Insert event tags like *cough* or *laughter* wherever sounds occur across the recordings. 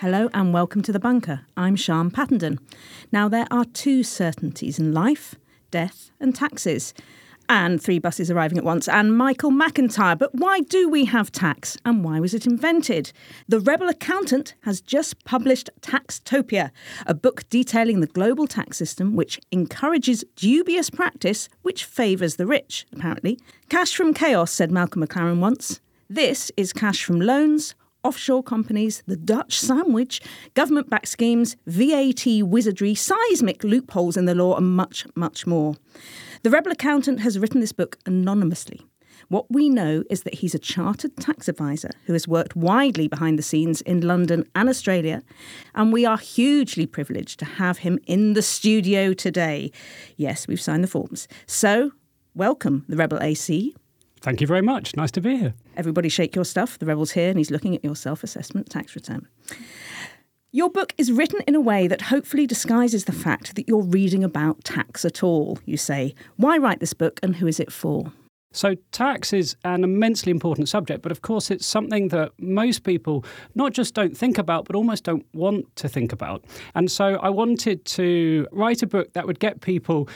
Hello and welcome to The Bunker. I'm Siân Pattenden. Now, there are two certainties in life death and taxes. And three buses arriving at once, and Michael McIntyre. But why do we have tax and why was it invented? The Rebel Accountant has just published Taxtopia, a book detailing the global tax system which encourages dubious practice which favours the rich, apparently. Cash from chaos, said Malcolm McLaren once. This is cash from loans, offshore companies, the Dutch sandwich, government backed schemes, VAT wizardry, seismic loopholes in the law, and much, much more. The Rebel Accountant has written this book anonymously. What we know is that he's a chartered tax advisor who has worked widely behind the scenes in London and Australia, and we are hugely privileged to have him in the studio today. Yes, we've signed the forms. So, welcome, the Rebel AC. Thank you very much. Nice to be here. Everybody shake your stuff. The Rebel's here and he's looking at your self assessment tax return. Your book is written in a way that hopefully disguises the fact that you're reading about tax at all, you say. Why write this book and who is it for? So, tax is an immensely important subject, but of course, it's something that most people not just don't think about, but almost don't want to think about. And so, I wanted to write a book that would get people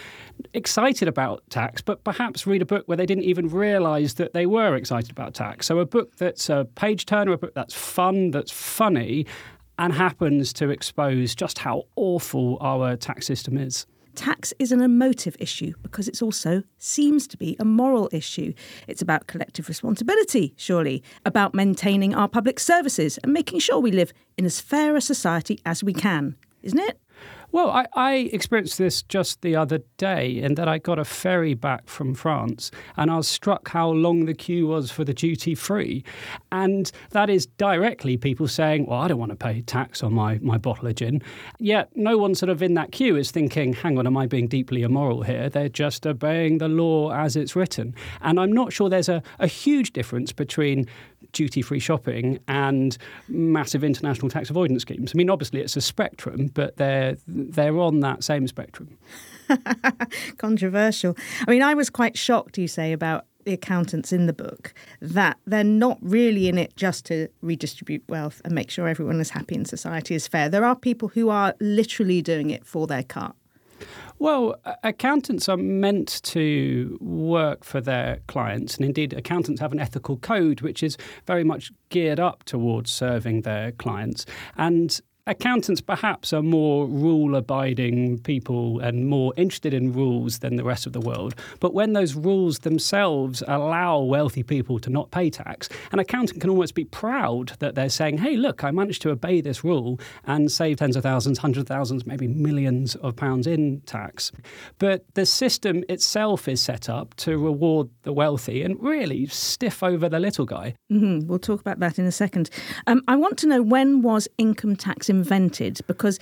excited about tax, but perhaps read a book where they didn't even realize that they were excited about tax. So, a book that's a page turner, a book that's fun, that's funny, and happens to expose just how awful our tax system is. Tax is an emotive issue because it also seems to be a moral issue. It's about collective responsibility, surely, about maintaining our public services and making sure we live in as fair a society as we can, isn't it? Well, I, I, experienced this just the other day in that I got a ferry back from France and I was struck how long the queue was for the duty free. And that is directly people saying, well, I don't want to pay tax on my, my bottle of gin. Yet no one sort of in that queue is thinking, hang on, am I being deeply immoral here? They're just obeying the law as it's written. And I'm not sure there's a, a huge difference between duty free shopping and massive international tax avoidance schemes. I mean, obviously it's a spectrum, but they're they're on that same spectrum. *laughs* Controversial. I mean, I was quite shocked, you say, about the accountants in the book that they're not really in it just to redistribute wealth and make sure everyone is happy and society is fair. There are people who are literally doing it for their cut. Well, accountants are meant to work for their clients, and indeed, accountants have an ethical code which is very much geared up towards serving their clients. And accountants perhaps are more rule abiding people and more interested in rules than the rest of the world. But when those rules themselves allow wealthy people to not pay tax, an accountant can almost be proud that they're saying, hey, look, I managed to obey this rule and save tens of thousands, hundreds of thousands, maybe millions of pounds in tax. But the system itself is set up to reward the wealthy and really stiff over the little guy. Mm-hmm. We'll talk about that in a second. Um, I want to know when was income tax invented because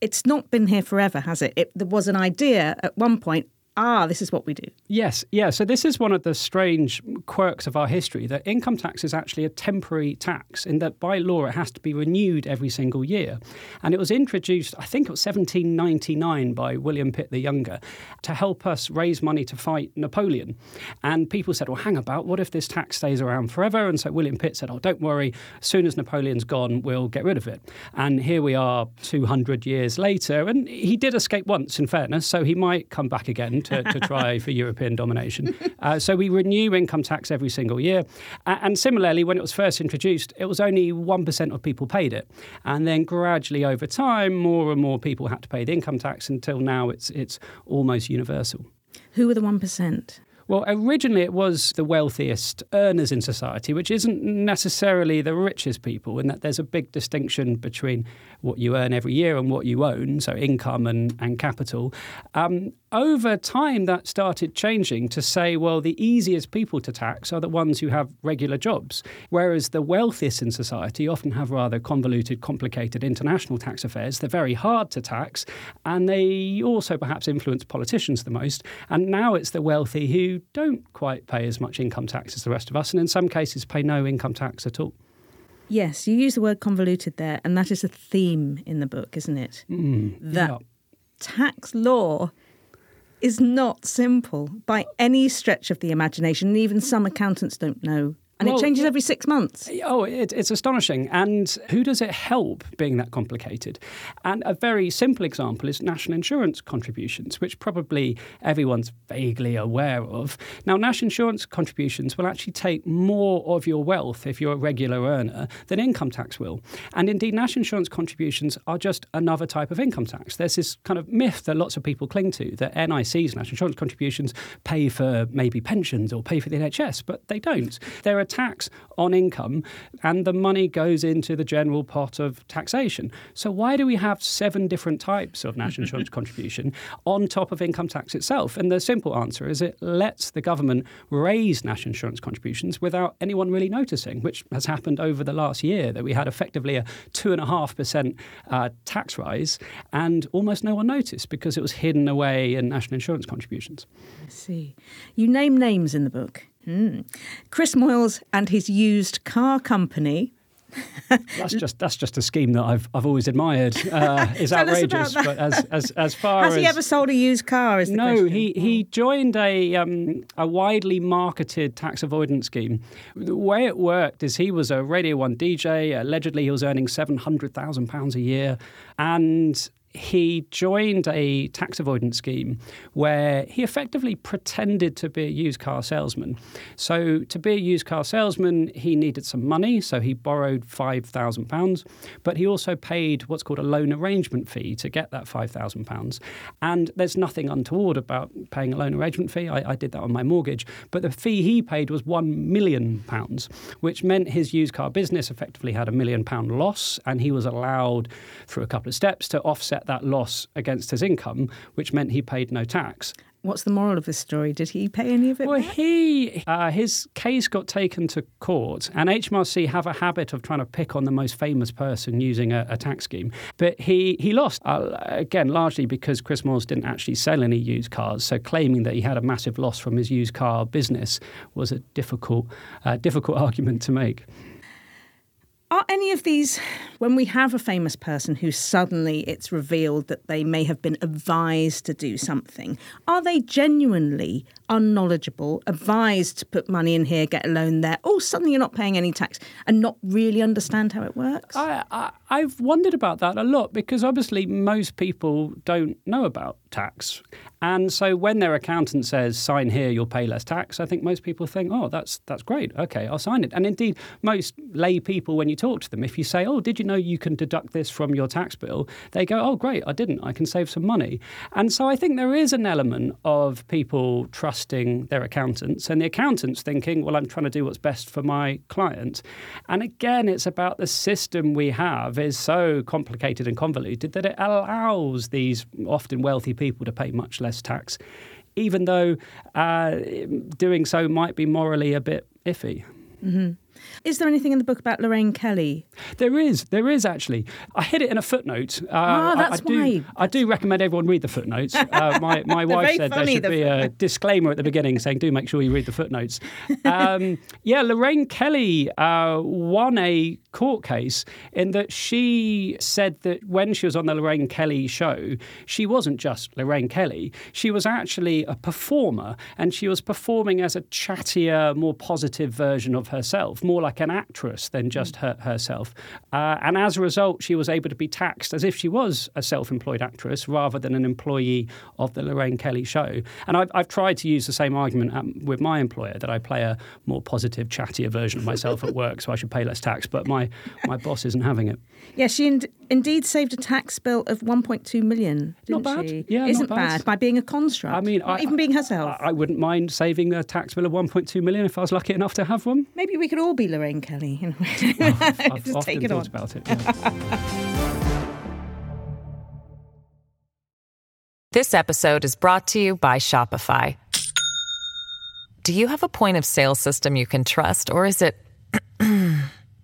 it's not been here forever, has it? it? There was an idea at one point. Ah, this is what we do. Yes, yeah. So this is one of the strange quirks of our history that income tax is actually a temporary tax in that by law it has to be renewed every single year. And it was introduced, I think it was 1799 by William Pitt the Younger to help us raise money to fight Napoleon. And people said, well, hang about, what if this tax stays around forever? And so William Pitt said, oh, don't worry, as soon as Napoleon's gone, we'll get rid of it. And here we are 200 years later. And he did escape once, in fairness, so he might come back again. To, to try for European domination. Uh, so we renew income tax every single year. and similarly, when it was first introduced, it was only 1% of people paid it. And then gradually over time, more and more people had to pay the income tax until now it's, it's almost universal. Who were the 1%? Well, originally it was the wealthiest earners in society, which isn't necessarily the richest people, in that there's a big distinction between what you earn every year and what you own, so income and, and capital. Um, over time, that started changing to say, well, the easiest people to tax are the ones who have regular jobs, whereas the wealthiest in society often have rather convoluted, complicated international tax affairs. They're very hard to tax, and they also perhaps influence politicians the most. And now it's the wealthy who don't quite pay as much income tax as the rest of us, and in some cases pay no income tax at all. Yes, you use the word convoluted there, and that is a theme in the book, isn't it? Mm, that yeah. tax law is not simple by any stretch of the imagination. And even some accountants don't know and Well, it changes every six months. Eh, oh, it, it's astonishing. And who does it help being that complicated? And a very simple example is national insurance contributions, which probably everyone's vaguely aware of. Now, national insurance contributions will actually take more of your wealth if you're a regular earner than income tax will. And indeed, national insurance contributions are just another type of income tax. There's this kind of myth that lots of people cling to that NICs, national insurance contributions, pay for maybe pensions or pay for the NHS, but they don't. They're a tax on income, and the money goes into the general pot of taxation. So, why do we have seven different types of national *laughs* insurance contribution on top of income tax itself? And the simple answer is it lets the government raise national insurance contributions without anyone really noticing, which has happened over the last year, that we had effectively a 2.5% uh, tax rise, and almost no one noticed because it was hidden away in national insurance contributions. I see. You name names in the book. Hmm. Chris Moyles and his used car company. *laughs* That's just that's just a scheme that I've I've always admired. Uh, *laughs* is Tell us about outrageous, but as as as *laughs* far Has as he ever sold a used car? Is the no, question. he he joined a um, a widely marketed tax avoidance scheme. The way it worked is he was a Radio One DJ. Allegedly, he was earning seven hundred thousand pounds a year, and he joined a tax avoidance scheme where he effectively pretended to be a used car salesman. So, to be a used car salesman, he needed some money, so he borrowed £5,000, but he also paid what's called a loan arrangement fee to get that £5,000. And there's nothing untoward about paying a loan arrangement fee. I, I did that on my mortgage, but the fee he paid was £1 million, which meant his used car business effectively had a million pound loss, and he was allowed, through a couple of steps, to offset that loss against his income, which meant he paid no tax. What's the moral of this story? Did he pay any of it? Well, back? he uh, his case got taken to court, and HMRC have a habit of trying to pick on the most famous person using a, a tax scheme. But he he lost uh, again, largely because Chris Moyles didn't actually sell any used cars. So claiming that he had a massive loss from his used car business was a difficult uh, difficult *laughs* argument to make. Are any of these, when we have a famous person who suddenly it's revealed that they may have been advised to do something, are they genuinely unknowledgeable, advised to put money in here, get a loan there? Oh, suddenly you're not paying any tax and not really understand how it works? I, I, I've wondered about that a lot because obviously most people don't know about tax. And so when their accountant says, sign here, you'll pay less tax, I think most people think, oh, that's, that's great. Okay, I'll sign it. And indeed, most lay people, when you talk to them, if you say, oh, did you know you can deduct this from your tax bill? They go, oh, great, I didn't. I can save some money. And so I think there is an element of people trusting their accountants and the accountants thinking, well, I'm trying to do what's best for my client. And again, it's about the system we have is so complicated and convoluted that it allows these often wealthy people to pay much less tax, even though uh, doing so might be morally a bit iffy. Is there anything in the book about Lorraine Kelly? There is, there is actually. I hid it in a footnote. Uh, Ah, I- that's I, do, why. I do recommend everyone read the footnotes. Uh, *laughs* my my wife said funny, there should the be a disclaimer at the beginning saying, "Do make sure you read the footnotes." Um, yeah, Lorraine Kelly uh, won a court case in that she said that when she was on the Lorraine Kelly show, she wasn't just Lorraine Kelly. She was actually a performer, and she was performing as a chattier, more positive version of herself. more like an actress than just her, herself. Uh, and as a result, she was able to be taxed as if she was a self employed actress rather than an employee of the Lorraine Kelly show. And I've, I've tried to use the same argument um, with my employer that I play a more positive, chattier version of myself at work, so I should pay less tax. But my, my boss isn't having it. Yeah, she in- indeed saved a tax bill of 1.2 million. Didn't Not bad. She? Yeah, isn't not bad. by being a construct. I mean, Not I, even being herself. I, I wouldn't mind saving a tax bill of 1.2 million if I was lucky enough to have one. Maybe we could all be Lorraine Kelly. In a way. I've Just often take it thought on. about it. yeah. *laughs* This episode is brought to you by Shopify. Do you have a point of sale system you can trust, or is it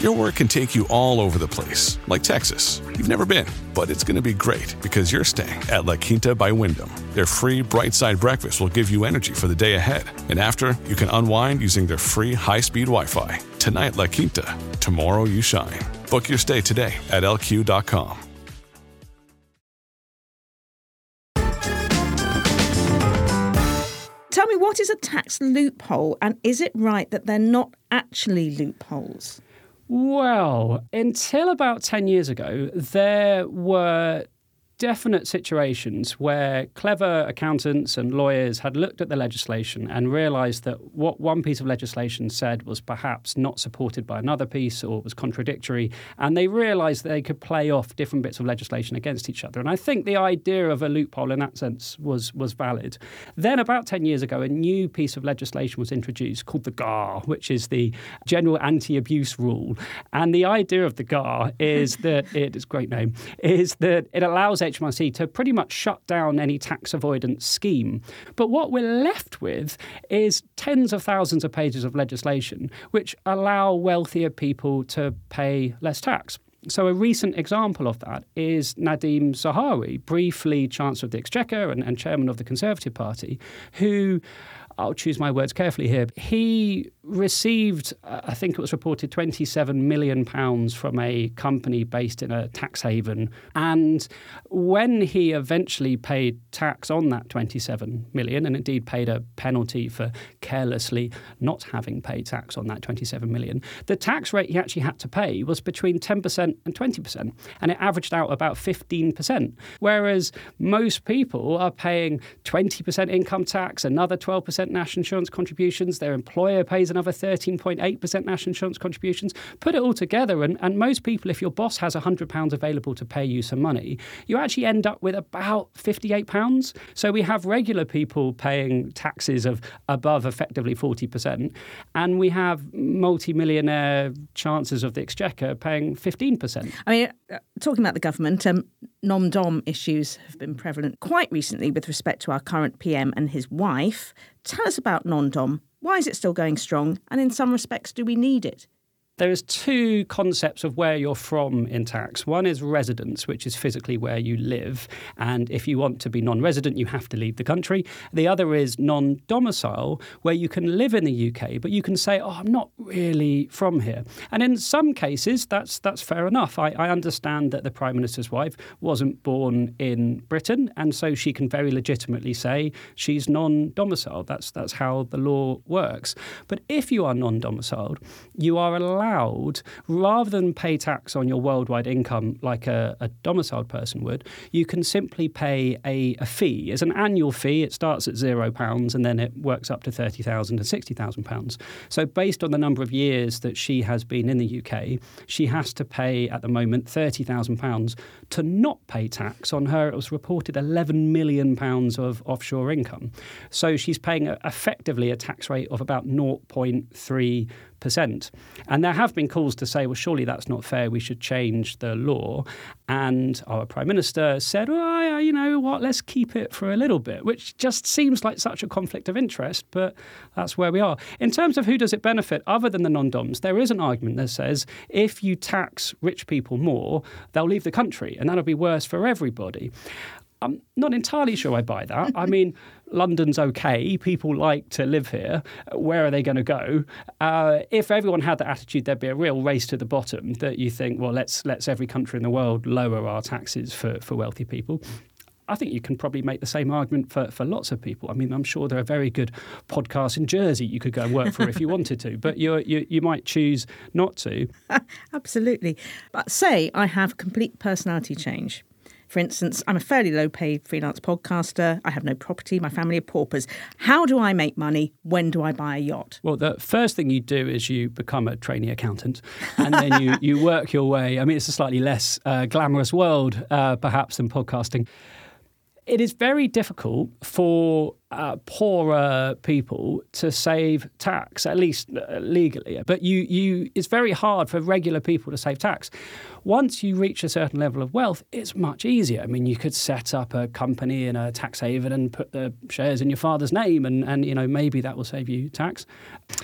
Your work can take you all over the place, like Texas. You've never been, but it's going to be great because you're staying at La Quinta by Wyndham. Their free bright side breakfast will give you energy for the day ahead. And after, you can unwind using their free high speed Wi Fi. Tonight, La Quinta. Tomorrow, you shine. Book your stay today at lq.com. Tell me, what is a tax loophole, and is it right that they're not actually loopholes? Well, until about 10 years ago, there were definite situations where clever accountants and lawyers had looked at the legislation and realized that what one piece of legislation said was perhaps not supported by another piece or was contradictory. And they realized that they could play off different bits of legislation against each other. And I think the idea of a loophole in that sense was, was valid. Then, about 10 years ago, a new piece of legislation was introduced called the GAAR, which is the General Anti Abuse Rule. And the idea of the GAAR is that it is a great name, is that it allows HMRC to pretty much shut down any tax avoidance scheme. But what we're left with is tens of thousands of pages of legislation which allow wealthier people to pay less tax. So, a recent example of that is Nadhim Zahawi, briefly Chancellor of the Exchequer and, and Chairman of the Conservative Party, who I'll choose my words carefully here. He received, uh, I think it was reported, 27 million pounds from a company based in a tax haven. And when he eventually paid tax on that 27 million, and indeed paid a penalty for carelessly not having paid tax on that 27 million, the tax rate he actually had to pay was between 10% and 20%, and it averaged out about 15%. Whereas most people are paying 20% income tax, another 12% national insurance contributions, their employer pays another 13.8% national insurance contributions. Put it all together, and, and most people, if your boss has £100 available to pay you some money, you actually end up with about £58. So we have regular people paying taxes of above effectively 40%, and we have multi millionaire chancellors of the exchequer paying 15%. I mean, uh, talking about the government, um, non dom issues have been prevalent quite recently with respect to our current PM and his wife. Tell us about non dom. Why is it still going strong? And in some respects, do we need it? There's two concepts of where you're from in tax. One is residence, which is physically where you live. And if you want to be non resident, you have to leave the country. The other is non domicile, where you can live in the UK, but you can say, oh, I'm not really from here. And in some cases, that's, that's fair enough. I, I understand that the Prime Minister's wife wasn't born in Britain, and so she can very legitimately say she's non domiciled. That's, that's how the law works. But if you are non domiciled, you are allowed, rather than pay tax on your worldwide income like a, a domiciled person would, you can simply pay a, a fee. It's an annual fee. It starts at zero pounds and then it works up to thirty thousand to sixty thousand pounds. So based on the number of years that she has been in the UK, she has to pay at the moment thirty thousand pounds to not pay tax on her. It was reported eleven million pounds of offshore income. So she's paying a, effectively a tax rate of about 0.3 percent. And there have been calls to say, well, surely that's not fair. We should change the law. And our prime minister said, well, you know what, let's keep it for a little bit, which just seems like such a conflict of interest, but that's where we are. In terms of who does it benefit, other than the non DOMs, there is an argument that says if you tax rich people more, they'll leave the country, and that'll be worse for everybody. I'm not entirely sure I buy that. I mean, *laughs* London's okay. People like to live here. Where are they going to go? Uh, if everyone had that attitude, there'd be a real race to the bottom. That you think, well, let's let's every country in the world lower our taxes for, for wealthy people. I think you can probably make the same argument for, for lots of people. I mean, I'm sure there are very good podcasts in Jersey you could go and work for if you *laughs* wanted to, but you you you might choose not to. *laughs* Absolutely. But say I have complete personality change. For instance, I'm a fairly low paid freelance podcaster. I have no property. My family are paupers. How do I make money? When do I buy a yacht? Well, the first thing you do is you become a trainee accountant and then you, *laughs* you work your way. I mean, it's a slightly less uh, glamorous world, uh, perhaps, than podcasting it is very difficult for uh, poorer people to save tax, at least uh, legally. But you, you, it's very hard for regular people to save tax. Once you reach a certain level of wealth, it's much easier. I mean, you could set up a company in a tax haven and put the shares in your father's name, and, and you know maybe that will save you tax.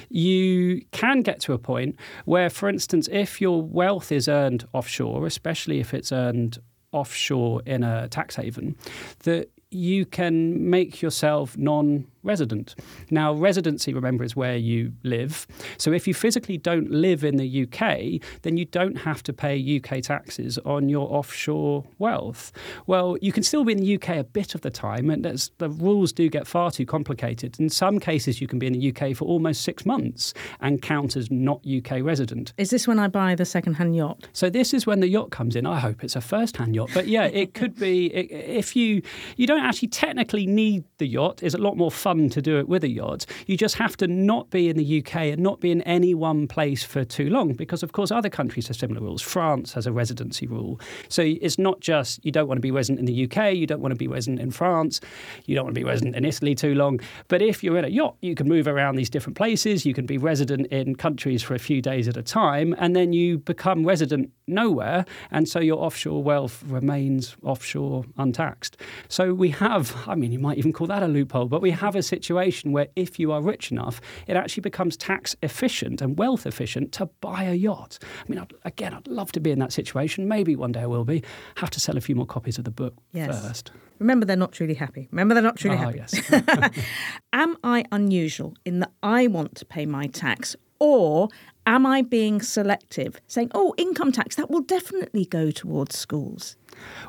You can get to a point where, for instance, if your wealth is earned offshore, especially if it's earned offshore in a tax haven, that you can make yourself non resident. Now, residency, remember, is where you live. So if you physically don't live in the UK, then you don't have to pay UK taxes on your offshore wealth. Well, you can still be in the UK a bit of the time, and the rules do get far too complicated. In some cases, you can be in the UK for almost six months and count as not UK resident. Is this when I buy the second-hand yacht? So this is when the yacht comes in. I hope it's a first-hand yacht, but yeah, it could be if you you don't actually technically need the yacht. It's a lot more fun to do it with a yacht. You just have to not be in the UK and not be in any one place for too long because, of course, other countries have similar rules. France has a residency rule. So it's not just you don't want to be resident in the UK, you don't want to be resident in France, you don't want to be resident in Italy too long. But if you're in a yacht, you can move around these different places. You can be resident in countries for a few days at a time, and then you become resident nowhere. And so your offshore wealth remains offshore untaxed. So we have, I mean, you might even call that a loophole, but we have a situation where if you are rich enough, it actually becomes tax efficient and wealth efficient to buy a yacht. I mean, I'd, again, I'd love to be in that situation. Maybe one day I will be. Have to sell a few more copies of the book yes. first. Remember, they're not truly happy. Remember, they're not truly oh, happy. Yes. *laughs* Am I unusual in that I want to pay my tax, or am I being selective, saying, oh, income tax, that will definitely go towards schools?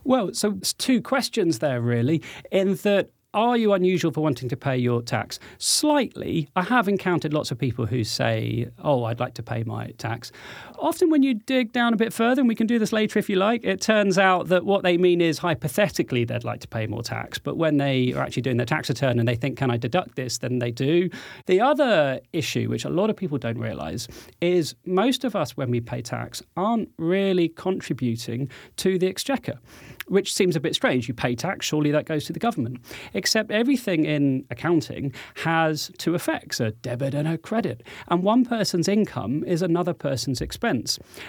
Well, so it's two questions there, really, in that are you unusual for wanting to pay your tax? Slightly. I have encountered lots of people who say, Oh, I'd like to pay my tax. Often, when you dig down a bit further, and we can do this later if you like, it turns out that what they mean is hypothetically they'd like to pay more tax. But when they are actually doing their tax return and they think, Can I deduct this? then they do. The other issue, which a lot of people don't realize, is most of us, when we pay tax, aren't really contributing to the exchequer which seems a bit strange. You pay tax, surely that goes to the government. Except everything in accounting has two effects a debit and a credit. And one person's income is another person's expense.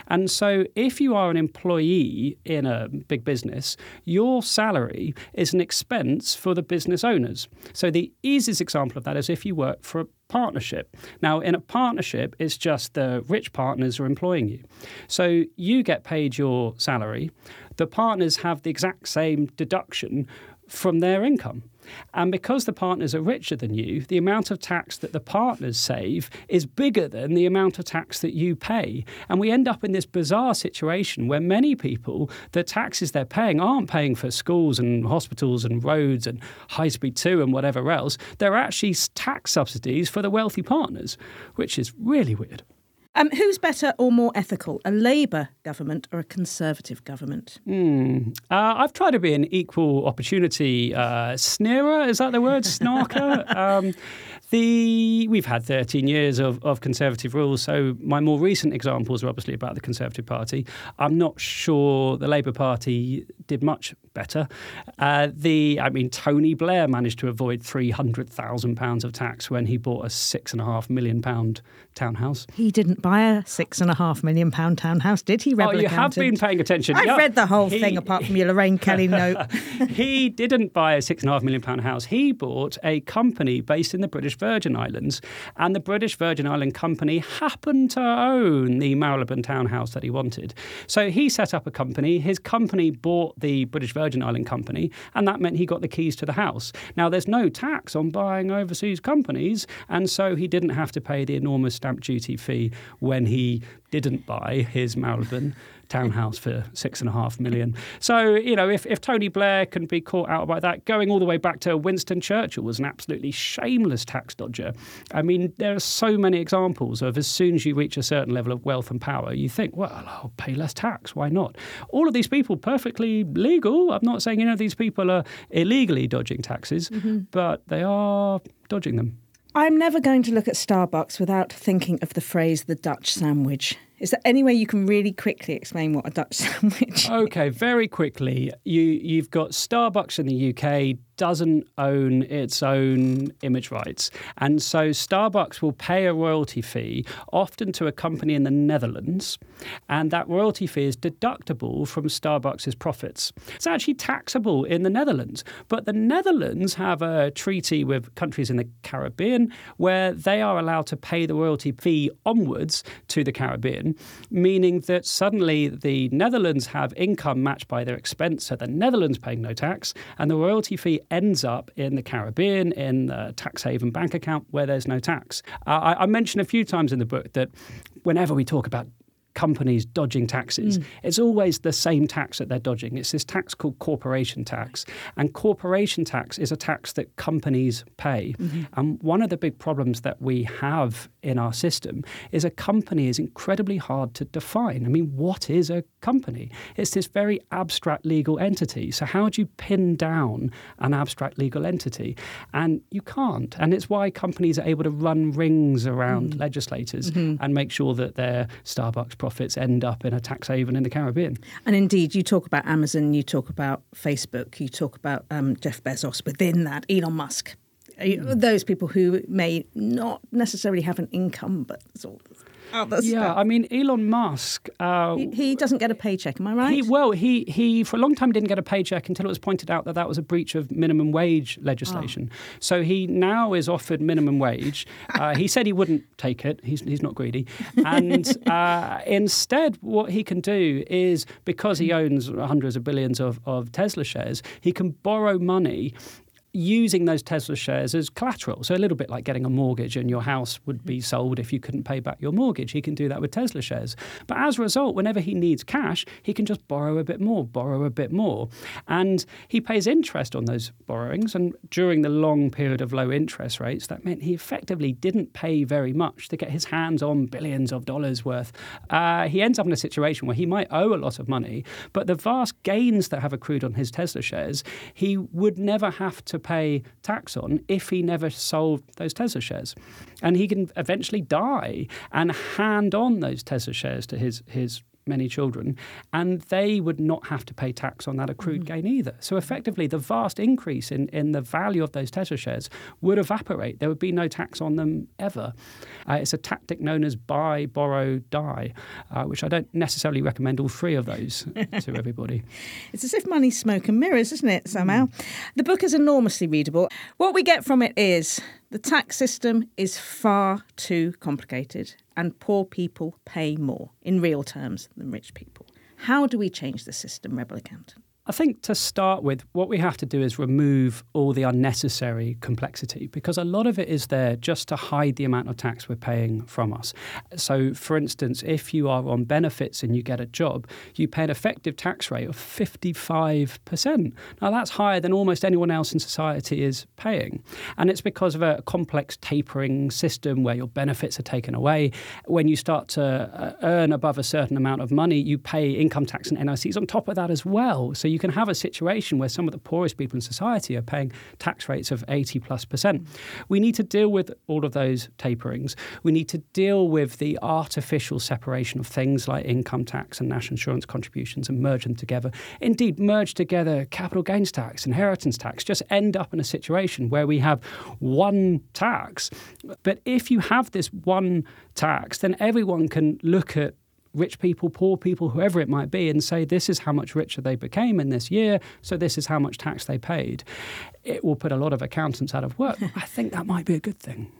And so if you are an employee in a big business, your salary is an expense for the business owners. So the easiest example of that is if you work for a partnership. Now, in a partnership, it's just the rich partners are employing you. So you get paid your salary, the partners have the exact same deduction from their income. And because the partners are richer than you, the amount of tax that the partners save is bigger than the amount of tax that you pay. And we end up in this bizarre situation where many people, the taxes they're paying aren't paying for schools and hospitals and roads and high speed 2 and whatever else. They're actually tax subsidies for the wealthy partners, which is really weird. Um, who's better or more ethical, a Labour government or a Conservative government? Hmm. Uh, I've tried to be an equal opportunity uh, sneerer. Is that the word? Snarker. *laughs* um, The we've had 13 years of, of Conservative rule, so my more recent examples are obviously about the Conservative Party. I'm not sure the Labour Party did much better. Uh, the I mean, Tony Blair managed to avoid 300,000 pounds of tax when he bought a six and a half million pound townhouse. He didn't buy a six and a half million pound townhouse, did he? Rebel oh, you accountant? have been paying attention. I've Yeah. read the whole He- thing apart from your Lorraine Kelly *laughs* note. he didn't buy a six and a half million pound house. He bought a company based in the British Virgin Islands, and the British Virgin Island company happened to own the Marylebone townhouse that he wanted. So he set up a company. His company bought the British Virgin Island company, and that meant he got the keys to the house. Now there's no tax on buying overseas companies, and so he didn't have to pay the enormous stamp duty fee when he didn't buy his Marylebone townhouse for six and a half million. So, you know, if, if Tony Blair can be caught out by that, going all the way back to Winston Churchill was an absolutely shameless tax dodger. I mean, there are so many examples of as soon as you reach a certain level of wealth and power, you think, well, I'll pay less tax. Why not? All of these people perfectly legal. I'm not saying, you know, these people are illegally dodging taxes, mm-hmm. but they are dodging them. I'm never going to look at Starbucks without thinking of the phrase the Dutch sandwich. Is there any way you can really quickly explain what a Dutch *laughs* sandwich is? Okay, very quickly, you you've got Starbucks in the UK doesn't own its own image rights, and so Starbucks will pay a royalty fee, often to a company in the Netherlands, and that royalty fee is deductible from Starbucks' profits. It's actually taxable in the Netherlands, but the Netherlands have a treaty with countries in the Caribbean where they are allowed to pay the royalty fee onwards to the Caribbean, meaning that suddenly the Netherlands have income matched by their expense, so the Netherlands paying no tax, and the royalty fee ends up in the Caribbean in a tax haven bank account where there's no tax. Uh, I, I mentioned a few times in the book that whenever we talk about companies dodging taxes, mm. it's always the same tax that they're dodging. It's this tax called corporation tax. And corporation tax is a tax that companies pay. Mm-hmm. And one of the big problems that we have in our system is a company is incredibly hard to define. I mean, what is a company? It's this very abstract legal entity. So, how do you pin down an abstract legal entity? And you can't. And it's why companies are able to run rings around mm. legislators mm-hmm. and make sure that their Starbucks profits end up in a tax haven in the Caribbean. And indeed, you talk about Amazon, you talk about Facebook, you talk about um, Jeff Bezos within that, Elon Musk. Uh, Those people who may not necessarily have an income, but sort of Yeah. I mean, Elon Musk. Uh, He, he doesn't get a paycheck, am I right? He, well, he, he for a long time didn't get a paycheck until it was pointed out that that was a breach of minimum wage legislation. So he now is offered minimum wage. Uh, he said he wouldn't take it. He's, he's not greedy. And uh, instead, what he can do is because he owns hundreds of billions of, of Tesla shares, he can borrow money using those Tesla shares as collateral. So a little bit like getting a mortgage and your house would be sold if you couldn't pay back your mortgage. He can do that with Tesla shares. But as a result, whenever he needs cash, he can just borrow a bit more, borrow a bit more. And he pays interest on those borrowings. And during the long period of low interest rates, that meant he effectively didn't pay very much to get his hands on billions of dollars worth. Uh, he ends up in a situation where he might owe a lot of money, but the vast gains that have accrued on his Tesla shares, he would never have to pay tax on if he never sold those Tesla shares. And he can eventually die and hand on those Tesla shares to his, his many children, and they would not have to pay tax on that accrued gain either. So effectively, the vast increase in, in the value of those Tesla shares would evaporate. There would be no tax on them ever. Uh, it's a tactic known as buy, borrow, die, uh, which I don't necessarily recommend all three of those *laughs* to everybody. It's as if money's smoke and mirrors, isn't it, somehow? The book is enormously readable. What we get from it is the tax system is far too complicated, and poor people pay more in real terms than rich people. How do we change the system, Rebel Accountant? I think to start with, what we have to do is remove all the unnecessary complexity because a lot of it is there just to hide the amount of tax we're paying from us. So, for instance, if you are on benefits and you get a job, you pay an effective tax rate of 55%. Now, that's higher than almost anyone else in society is paying. And it's because of a complex tapering system where your benefits are taken away. When you start to uh, earn above a certain amount of money, you pay income tax and NICs on top of that as well. So you you can have a situation where some of the poorest people in society are paying tax rates of 80 plus percent. We need to deal with all of those taperings. We need to deal with the artificial separation of things like income tax and national insurance contributions and merge them together. Indeed, merge together capital gains tax, inheritance tax, just end up in a situation where we have one tax. But if you have this one tax, then everyone can look at rich people, poor people, whoever it might be, and say this is how much richer they became in this year, so this is how much tax they paid. It will put a lot of accountants out of work. *laughs* I think that might be a good thing.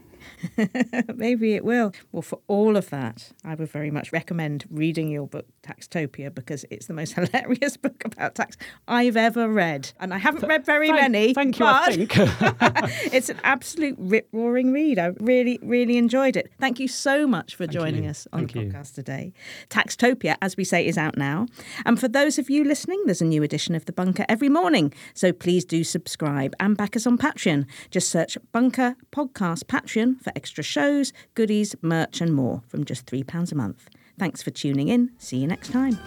*laughs* Maybe it will. Well, for all of that, I would very much recommend reading your book, Taxtopia, because it's the most *laughs* hilarious book about tax I've ever read. And I haven't read very thank, many. Thank you, I think. *laughs* it's an absolute rip roaring read. I really, really enjoyed it. Thank you so much for Thank joining you. us on Thank the you. podcast today. Taxtopia, as we say, is out now. And for those of you listening, there's a new edition of The Bunker every morning. So please do subscribe and back us on Patreon. Just search Bunker Podcast Patreon for extra shows, goodies, merch, and more from just £3 a month. Thanks for tuning in. See you next time.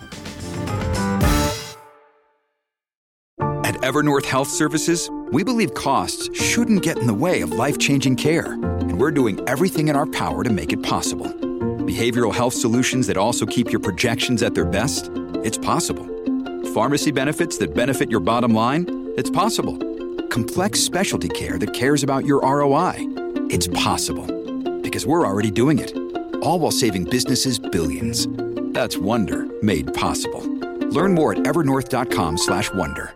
At Evernorth Health Services, we believe costs shouldn't get in the way of life changing care, and we're doing everything in our power to make it possible. Behavioral health solutions that also keep your projections at their best? It's possible. Pharmacy benefits that benefit your bottom line? It's possible. Complex specialty care that cares about your ROI? It's possible. Because we're already doing it. All while saving businesses billions. That's Wonder made possible. Learn more at evernorth.com/wonder.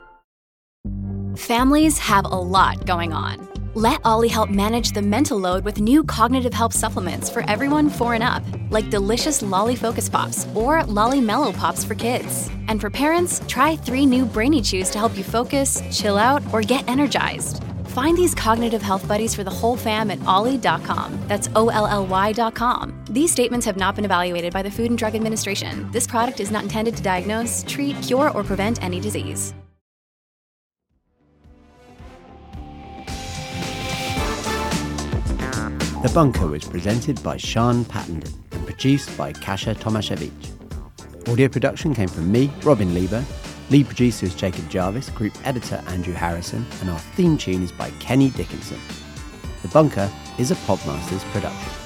Families have a lot going on. Let OLLY help manage the mental load with new cognitive help supplements for everyone four and up, like delicious Lolly Focus Pops or Lolly Mellow Pops for kids. And for parents, try three new Brainy Chews to help you focus, chill out, or get energized. Find these cognitive health buddies for the whole fam at olly.com. That's O L L Y.com. These statements have not been evaluated by the Food and Drug Administration. This product is not intended to diagnose, treat, cure, or prevent any disease. The Bunker was presented by Siân Pattenden and produced by Kasia Tomasiewicz. Audio production came from me, Robin Lieber. Lead producer is Jacob Jarvis, group editor Andrew Harrison, and our theme tune is by Kenny Dickinson. The Bunker is a Podmasters production.